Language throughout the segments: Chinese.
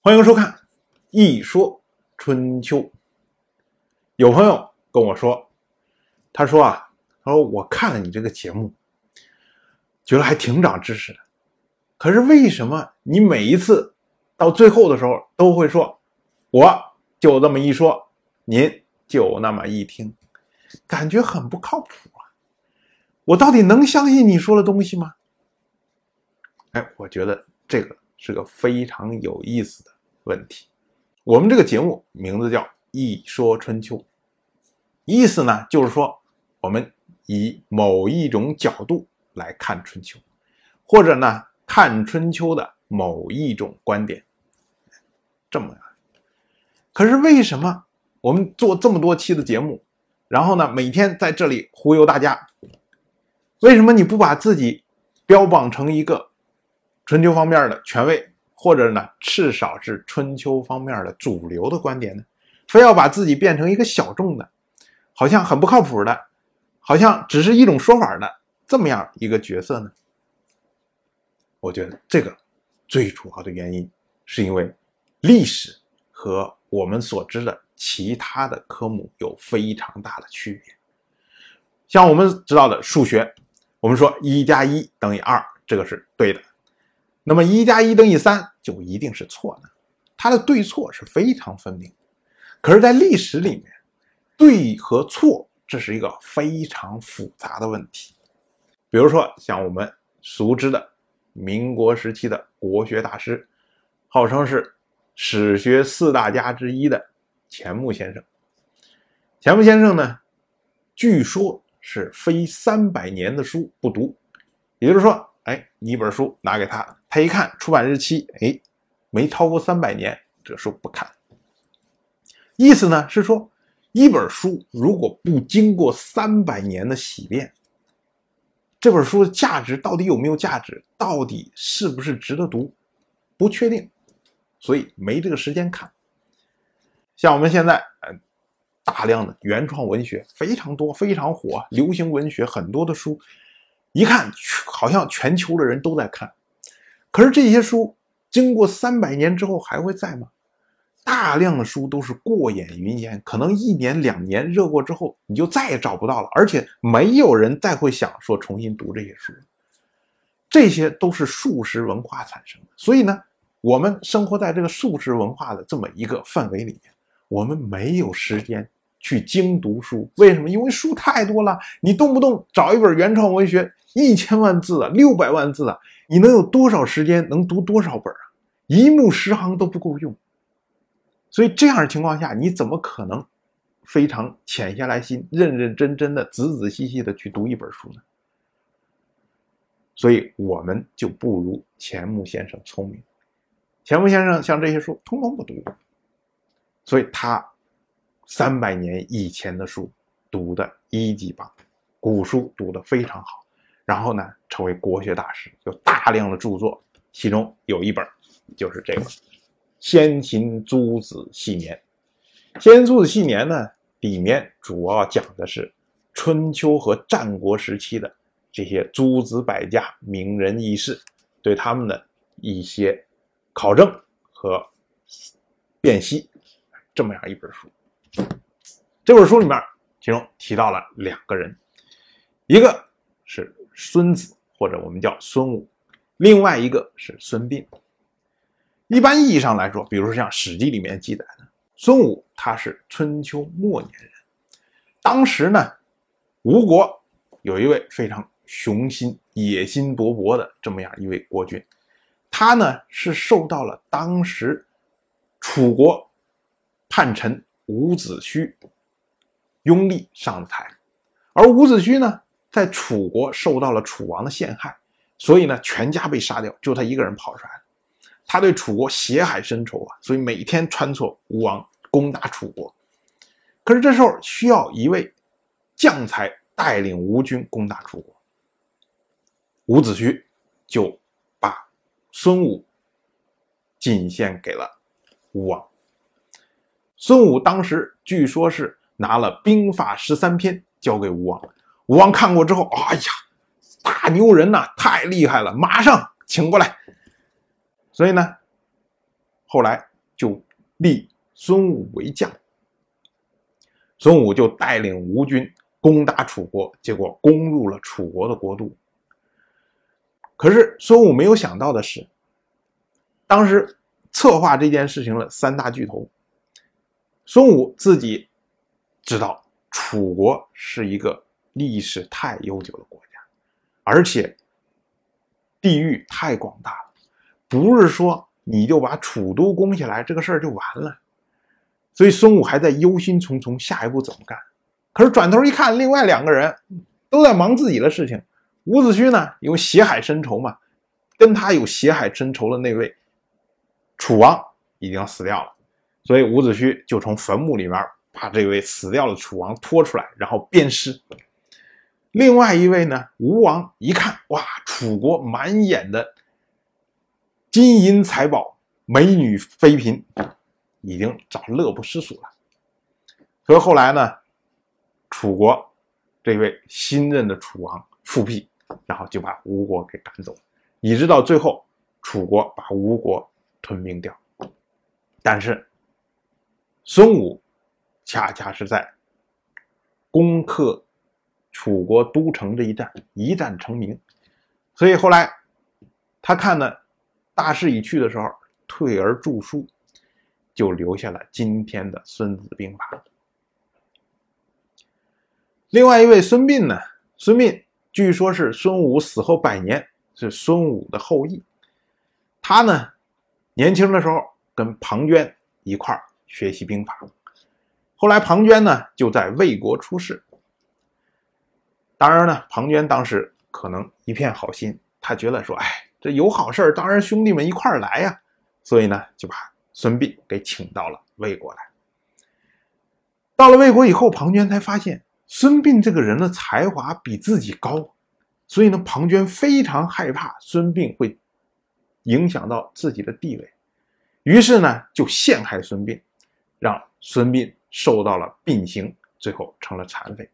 欢迎收看《一说春秋》。有朋友跟我说，他说啊，他说我看了你这个节目，觉得还挺长知识的。可是为什么你每一次到最后的时候都会说，我就这么一说，您就那么一听，感觉很不靠谱啊？我到底能相信你说的东西吗？哎，我觉得这个是个非常有意思的问题。我们这个节目名字叫《一说春秋》，意思呢就是说，我们以某一种角度来看春秋，或者呢看春秋的某一种观点，这么样。可是为什么我们做这么多期的节目，然后呢每天在这里忽悠大家？为什么你不把自己标榜成一个？春秋方面的权威，或者呢，至少是春秋方面的主流的观点呢，非要把自己变成一个小众的，好像很不靠谱的，好像只是一种说法的这么样一个角色呢？我觉得这个最主要的原因是因为历史和我们所知的其他的科目有非常大的区别。像我们知道的数学，我们说一加一等于二，这个是对的。那么一加一等于三就一定是错的，它的对错是非常分明。可是，在历史里面，对和错这是一个非常复杂的问题。比如说，像我们熟知的民国时期的国学大师，号称是史学四大家之一的钱穆先生。钱穆先生呢，据说是非三百年的书不读，也就是说。哎，你一本书拿给他，他一看出版日期，哎，没超过三百年，这书不看。意思呢是说，一本书如果不经过三百年的洗练，这本书的价值到底有没有价值，到底是不是值得读，不确定，所以没这个时间看。像我们现在，嗯，大量的原创文学非常多，非常火，流行文学很多的书。一看，好像全球的人都在看，可是这些书经过三百年之后还会在吗？大量的书都是过眼云烟，可能一年两年热过之后，你就再也找不到了，而且没有人再会想说重新读这些书。这些都是素食文化产生的，所以呢，我们生活在这个素食文化的这么一个范围里面，我们没有时间。去精读书，为什么？因为书太多了，你动不动找一本原创文学，一千万字啊，六百万字啊，你能有多少时间能读多少本啊？一目十行都不够用。所以这样的情况下，你怎么可能非常潜下来心、认认真真的、仔仔细细的去读一本书呢？所以我们就不如钱穆先生聪明。钱穆先生像这些书通通不读，所以他。三百年以前的书读的一级棒，古书读的非常好，然后呢，成为国学大师，有大量的著作，其中有一本就是这个《先秦诸子系年》。《先秦诸子系年》呢，里面主要讲的是春秋和战国时期的这些诸子百家、名人异士，对他们的一些考证和辨析，这么样一本书。这本书里面，其中提到了两个人，一个是孙子，或者我们叫孙武，另外一个是孙膑。一般意义上来说，比如说像《史记》里面记载的，孙武他是春秋末年人，当时呢，吴国有一位非常雄心、野心勃勃的这么样一位国君，他呢是受到了当时楚国叛臣。伍子胥拥立上台，而伍子胥呢，在楚国受到了楚王的陷害，所以呢，全家被杀掉，就他一个人跑出来了。他对楚国血海深仇啊，所以每天穿梭吴王攻打楚国。可是这时候需要一位将才带领吴军攻打楚国，伍子胥就把孙武进献给了吴王。孙武当时据说是拿了兵法十三篇交给吴王，吴王看过之后，哎呀，大牛人呐，太厉害了，马上请过来。所以呢，后来就立孙武为将。孙武就带领吴军攻打楚国，结果攻入了楚国的国都。可是孙武没有想到的是，当时策划这件事情的三大巨头，孙武自己知道楚国是一个历史太悠久的国家，而且地域太广大了，不是说你就把楚都攻下来，这个事儿就完了。所以孙武还在忧心忡忡，下一步怎么干？可是转头一看，另外两个人都在忙自己的事情。伍子胥呢，因为血海深仇嘛，跟他有血海深仇的那位楚王已经死掉了，所以伍子胥就从坟墓里面把这位死掉的楚王拖出来，然后鞭尸。另外一位呢，吴王一看，哇，楚国满眼的金银财宝、美女妃嫔。已经早乐不思蜀了，所以后来呢，楚国这位新任的楚王复辟，然后就把吴国给赶走，一直到最后，楚国把吴国吞并掉。但是孙武恰恰是在攻克楚国都城这一战一战成名，所以后来他看呢大势已去的时候，退而著书。就留下了今天的《孙子兵法》。另外一位孙膑呢？孙膑据说是孙武死后百年，是孙武的后裔。他呢，年轻的时候跟庞涓一块儿学习兵法。后来庞涓呢就在魏国出事。当然呢，庞涓当时可能一片好心，他觉得说：“哎，这有好事当然兄弟们一块儿来呀。”所以呢，就把。孙膑给请到了魏国来。到了魏国以后，庞涓才发现孙膑这个人的才华比自己高，所以呢，庞涓非常害怕孙膑会影响到自己的地位，于是呢，就陷害孙膑，让孙膑受到了膑刑，最后成了残废。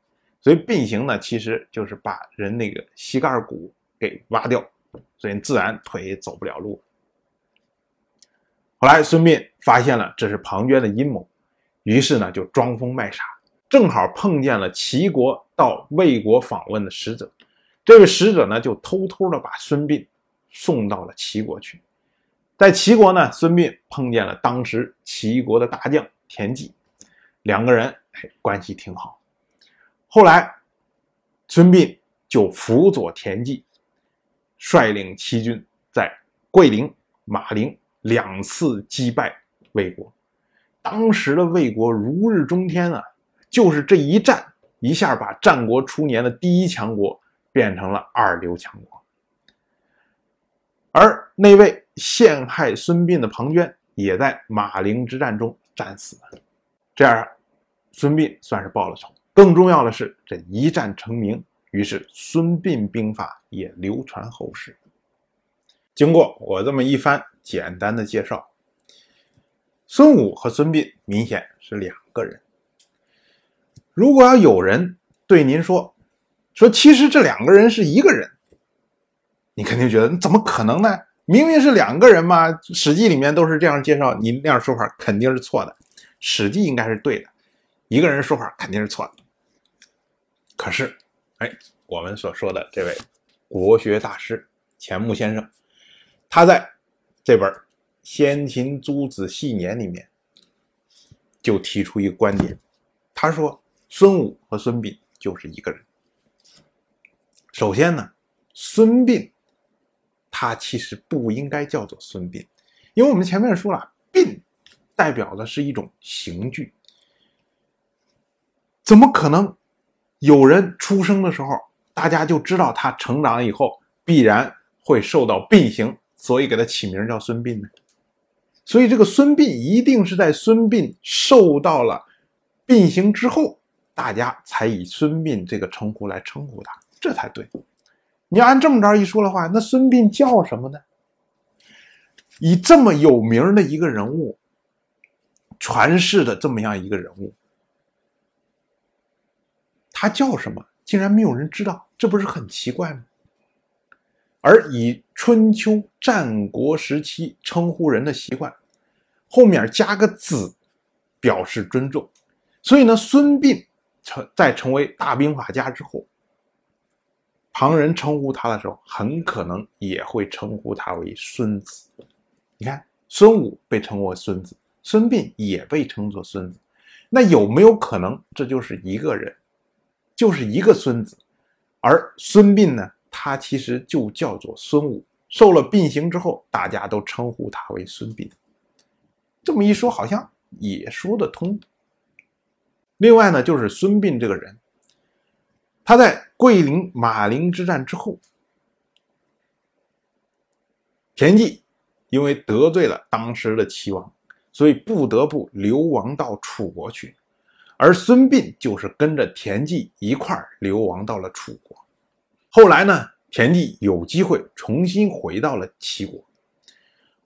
所以并行呢，其实就是把人那个膝盖骨给挖掉，所以自然腿走不了路。后来，孙膑发现了这是庞涓的阴谋，于是呢就装疯卖傻，正好碰见了齐国到魏国访问的使者。这位使者呢就偷偷的把孙膑送到了齐国去。在齐国呢，孙膑碰见了当时齐国的大将田忌，两个人哎关系挺好。后来，孙膑就辅佐田忌，率领齐军在桂林、马陵。两次击败魏国，当时的魏国如日中天啊！就是这一战，一下把战国初年的第一强国变成了二流强国。而那位陷害孙膑的庞涓，也在马陵之战中战死了。这样，孙膑算是报了仇。更重要的是，这一战成名，于是孙膑兵法也流传后世。经过我这么一番简单的介绍，孙武和孙膑明显是两个人。如果要有人对您说，说其实这两个人是一个人，你肯定觉得怎么可能呢？明明是两个人嘛，《史记》里面都是这样介绍，你那样说法肯定是错的，《史记》应该是对的，一个人说法肯定是错的。可是，哎，我们所说的这位国学大师钱穆先生。他在这本《先秦诸子系年》里面就提出一个观点，他说孙武和孙膑就是一个人。首先呢，孙膑他其实不应该叫做孙膑，因为我们前面说了，膑代表的是一种刑具，怎么可能有人出生的时候，大家就知道他成长以后必然会受到膑刑？所以给他起名叫孙膑呢，所以这个孙膑一定是在孙膑受到了膑刑之后，大家才以孙膑这个称呼来称呼他，这才对。你要按这么着一说的话，那孙膑叫什么呢？以这么有名的一个人物，传世的这么样一个人物，他叫什么？竟然没有人知道，这不是很奇怪吗？而以春秋战国时期称呼人的习惯，后面加个子，表示尊重。所以呢，孙膑成在成为大兵法家之后，旁人称呼他的时候，很可能也会称呼他为孙子。你看，孙武被称为孙子，孙膑也被称作孙子。那有没有可能这就是一个人，就是一个孙子？而孙膑呢，他其实就叫做孙武。受了膑刑之后，大家都称呼他为孙膑。这么一说，好像也说得通。另外呢，就是孙膑这个人，他在桂林马陵之战之后，田忌因为得罪了当时的齐王，所以不得不流亡到楚国去，而孙膑就是跟着田忌一块儿流亡到了楚国。后来呢，田忌有机会重新回到了齐国，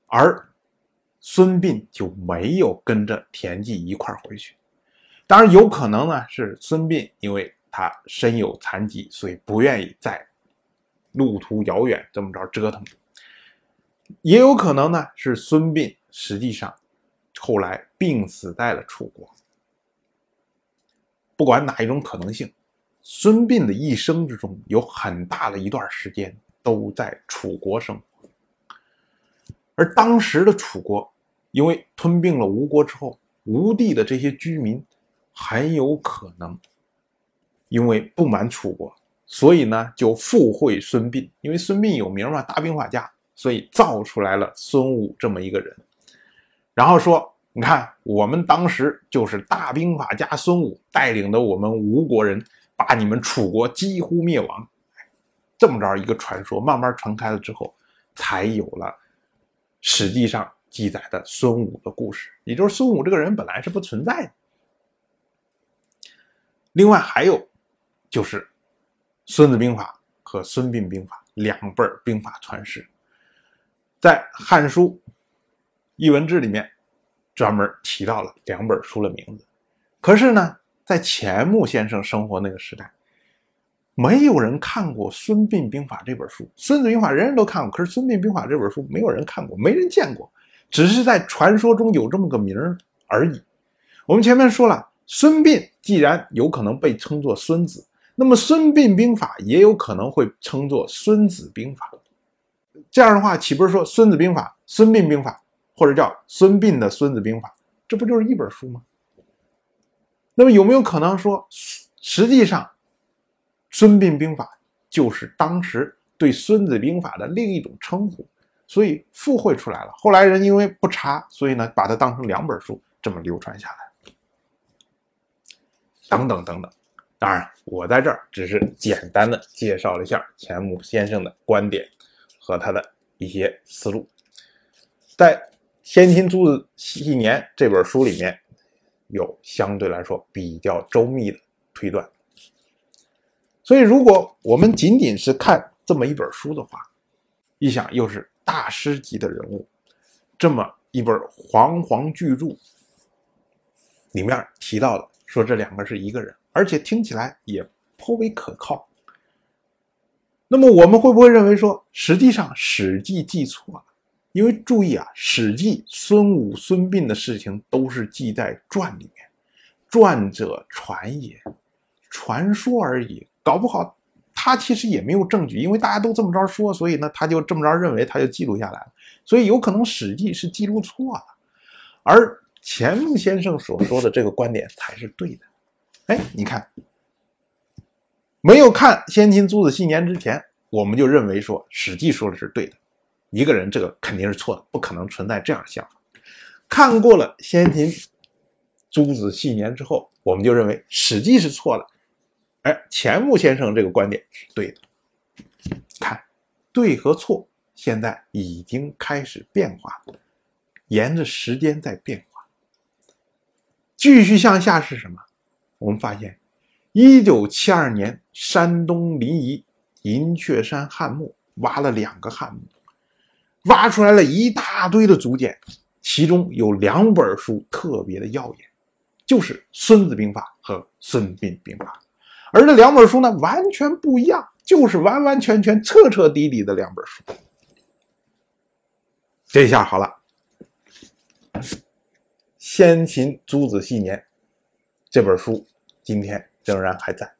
而孙膑就没有跟着田忌一块儿回去。当然，有可能呢是孙膑因为他身有残疾，所以不愿意再路途遥远这么着折腾。也有可能呢是孙膑实际上后来病死在了楚国。不管哪一种可能性。孙膑的一生之中，有很大的一段时间都在楚国生活，而当时的楚国，因为吞并了吴国之后，吴地的这些居民很有可能因为不满楚国，所以呢就附会孙膑。因为孙膑有名嘛，大兵法家，所以造出来了孙武这么一个人，然后说：“你看，我们当时就是大兵法家孙武带领的我们吴国人。”把你们楚国几乎灭亡，这么着一个传说慢慢传开了之后，才有了《史记》上记载的孙武的故事。也就是孙武这个人本来是不存在的。另外还有，就是《孙子兵法》和《孙膑兵法》两本兵法传世，在《汉书·艺文志》里面专门提到了两本书的名字。可是呢？在钱穆先生生活那个时代，没有人看过《孙膑兵法》这本书，《孙子兵法》人人都看过，可是《孙膑兵法》这本书没有人看过，没人见过，只是在传说中有这么个名而已。我们前面说了，孙膑既然有可能被称作孙子，那么《孙膑兵法》也有可能会称作《孙子兵法》。这样的话，岂不是说《孙子兵法》《孙膑兵法》或者叫孙膑的《孙子兵法》，这不就是一本书吗？那么有没有可能说，实际上，《孙膑兵法》就是当时对《孙子兵法》的另一种称呼，所以附会出来了。后来人因为不查，所以呢把它当成两本书这么流传下来。等等等等，当然我在这儿只是简单的介绍了一下钱穆先生的观点和他的一些思路，在《先秦诸子细年》这本书里面。有相对来说比较周密的推断，所以如果我们仅仅是看这么一本书的话，一想又是大师级的人物，这么一本煌煌巨著，里面提到了说这两个是一个人，而且听起来也颇为可靠，那么我们会不会认为说，实际上《史记》记错了？因为注意啊，《史记》孙武、孙膑的事情都是记在传里面，传者传也，传说而已。搞不好他其实也没有证据，因为大家都这么着说，所以呢，他就这么着认为，他就记录下来了。所以有可能《史记》是记录错了，而钱穆先生所说的这个观点才是对的。哎，你看，没有看《先秦诸子细年》之前，我们就认为说《史记》说的是对的。一个人，这个肯定是错的，不可能存在这样的想法。看过了《先秦诸子系年》之后，我们就认为《史记》是错的，哎，钱穆先生这个观点是对的。看，对和错现在已经开始变化，沿着时间在变化。继续向下是什么？我们发现，一九七二年，山东临沂银雀山汉墓挖了两个汉墓。挖出来了一大堆的竹简，其中有两本书特别的耀眼，就是《孙子兵法》和《孙膑兵法》，而这两本书呢完全不一样，就是完完全全、彻彻底底的两本书。这下好了，先秦诸子系年》这本书今天仍然还在。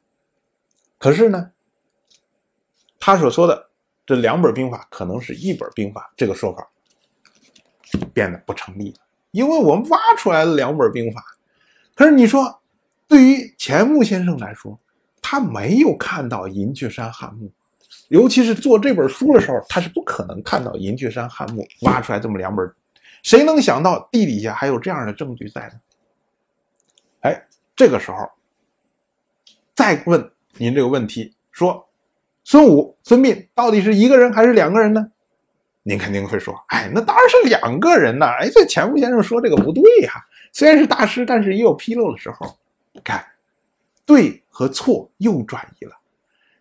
可是呢，他所说的这两本兵法可能是一本兵法，这个说法变得不成立了，因为我们挖出来了两本兵法。可是你说，对于钱穆先生来说，他没有看到银雀山汉墓，尤其是做这本书的时候，他是不可能看到银雀山汉墓挖出来这么两本。谁能想到地底下还有这样的证据在呢？哎，这个时候再问您这个问题，说孙武、孙膑到底是一个人还是两个人呢？您肯定会说，哎，那当然是两个人呐！哎，这钱穆先生说这个不对呀，虽然是大师，但是也有纰漏的时候。看，对和错又转移了。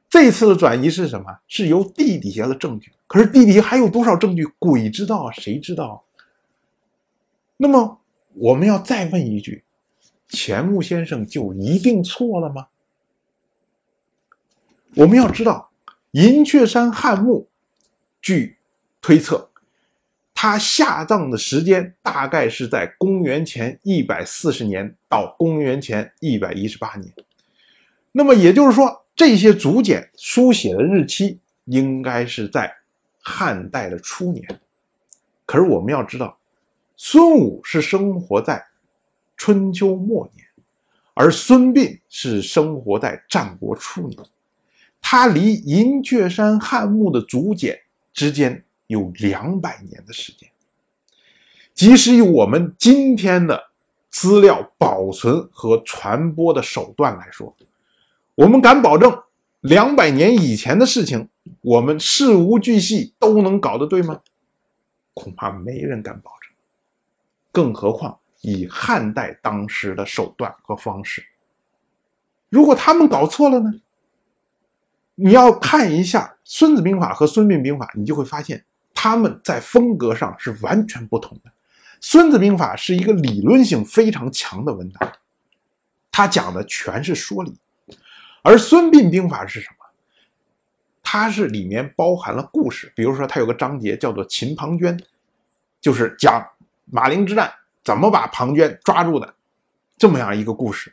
这次的转移是什么？是由地底下的证据。可是地底下还有多少证据？鬼知道，谁知道？那么我们要再问一句：钱穆先生就一定错了吗？我们要知道，银雀山汉墓，据推测，他下葬的时间大概是在公元前一百四十年到公元前一百一十八年。那么也就是说，这些竹简书写的日期应该是在汉代的初年。可是我们要知道。孙武是生活在春秋末年，而孙膑是生活在战国初年，它离银雀山汉墓的竹简之间有两百年的时间。即使以我们今天的资料保存和传播的手段来说，我们敢保证两百年以前的事情，我们事无巨细都能搞得对吗？恐怕没人敢保证。更何况以汉代当时的手段和方式，如果他们搞错了呢？你要看一下《孙子兵法》和《孙膑兵法》，你就会发现他们在风格上是完全不同的。《孙子兵法》是一个理论性非常强的文档，他讲的全是说理；而《孙膑兵法》是什么？它是里面包含了故事，比如说它有个章节叫做“秦庞涓”，就是讲。马陵之战怎么把庞涓抓住的？这么样一个故事，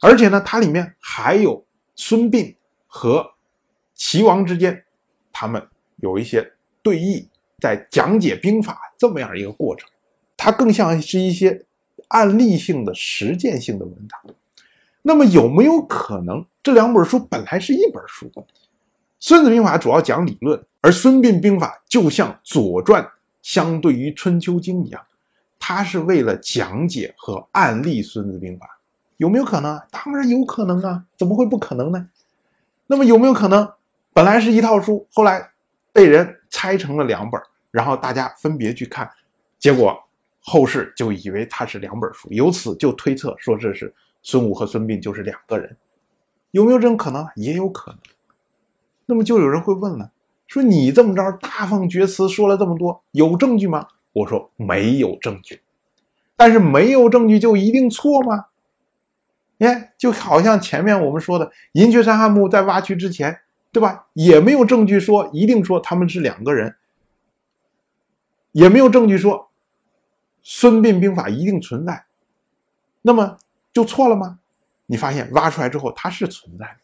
而且呢，它里面还有孙膑和齐王之间，他们有一些对弈，在讲解兵法这么样一个过程，它更像是一些案例性的实践性的文档。那么有没有可能这两本书本来是一本书？《孙子兵法》主要讲理论，而《孙膑兵法》就像《左传》相对于《春秋经》一样。它是为了讲解和案例《孙子兵法》，有没有可能？当然有可能啊，怎么会不可能呢？那么有没有可能，本来是一套书，后来被人拆成了两本，然后大家分别去看，结果后世就以为它是两本书，由此就推测说这是孙武和孙膑就是两个人，有没有这种可能？也有可能。那么就有人会问了，说你这么着大放厥词说了这么多，有证据吗？我说没有证据，但是没有证据就一定错吗？你看，就好像前面我们说的银雀山汉墓在挖去之前，对吧？也没有证据说一定说他们是两个人，也没有证据说孙膑兵法一定存在，那么就错了吗？你发现挖出来之后它是存在的，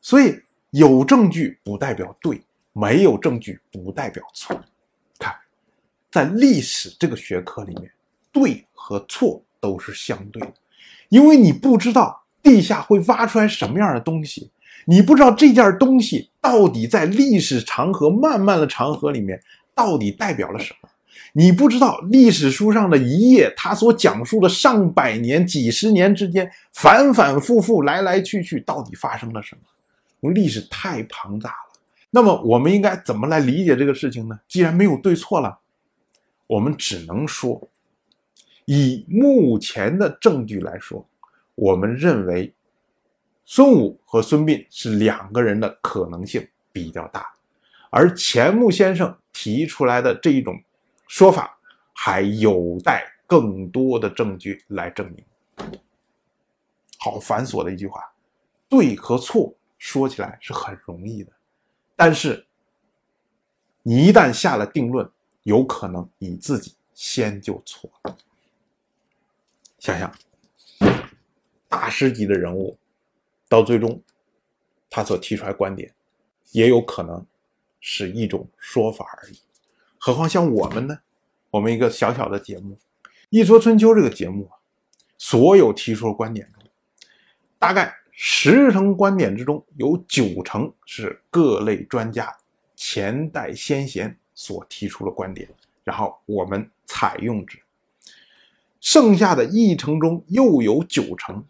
所以有证据不代表对，没有证据不代表错。看在历史这个学科里面，对和错都是相对的，因为你不知道地下会挖出来什么样的东西，你不知道这件东西到底在历史长河漫漫的长河里面到底代表了什么，你不知道历史书上的一页，它所讲述的上百年、几十年之间反反复复、来来去去，到底发生了什么？历史太庞大了。那么我们应该怎么来理解这个事情呢？既然没有对错了。我们只能说，以目前的证据来说，我们认为孙武和孙膑是两个人的可能性比较大，而钱穆先生提出来的这一种说法还有待更多的证据来证明。好繁琐的一句话，对和错说起来是很容易的，但是你一旦下了定论。有可能你自己先就错了。想想，大师级的人物，到最终他所提出来观点，也有可能是一种说法而已。何况像我们呢？我们一个小小的节目，《一说春秋》这个节目啊，所有提出观点中，大概十成观点之中有九成是各类专家、前代先贤所提出的观点，然后我们采用之。剩下的一成中又有九成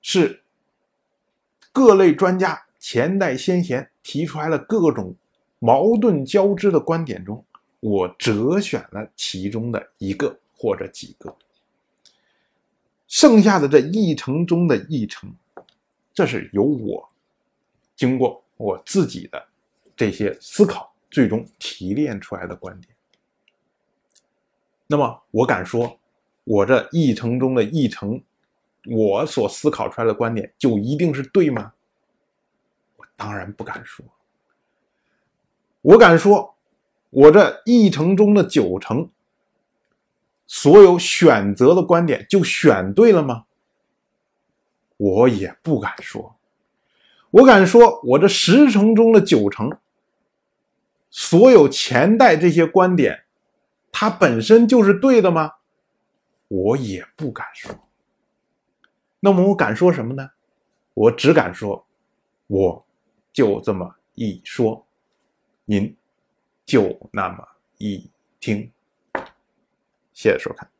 是各类专家、前代先贤提出来了各种矛盾交织的观点中。我择选了其中的一个或者几个，剩下的这一成中的一程，这是由我经过我自己的这些思考，最终提炼出来的观点。那么，我敢说，我这一成中的一程，我所思考出来的观点就一定是对吗？我当然不敢说。我敢说。我这一成中的九成，所有选择的观点就选对了吗？我也不敢说。我敢说，我这十成中的九成，所有前代这些观点，它本身就是对的吗？我也不敢说。那么我敢说什么呢？我只敢说，我就这么一说，您。就那么一听，谢谢收看。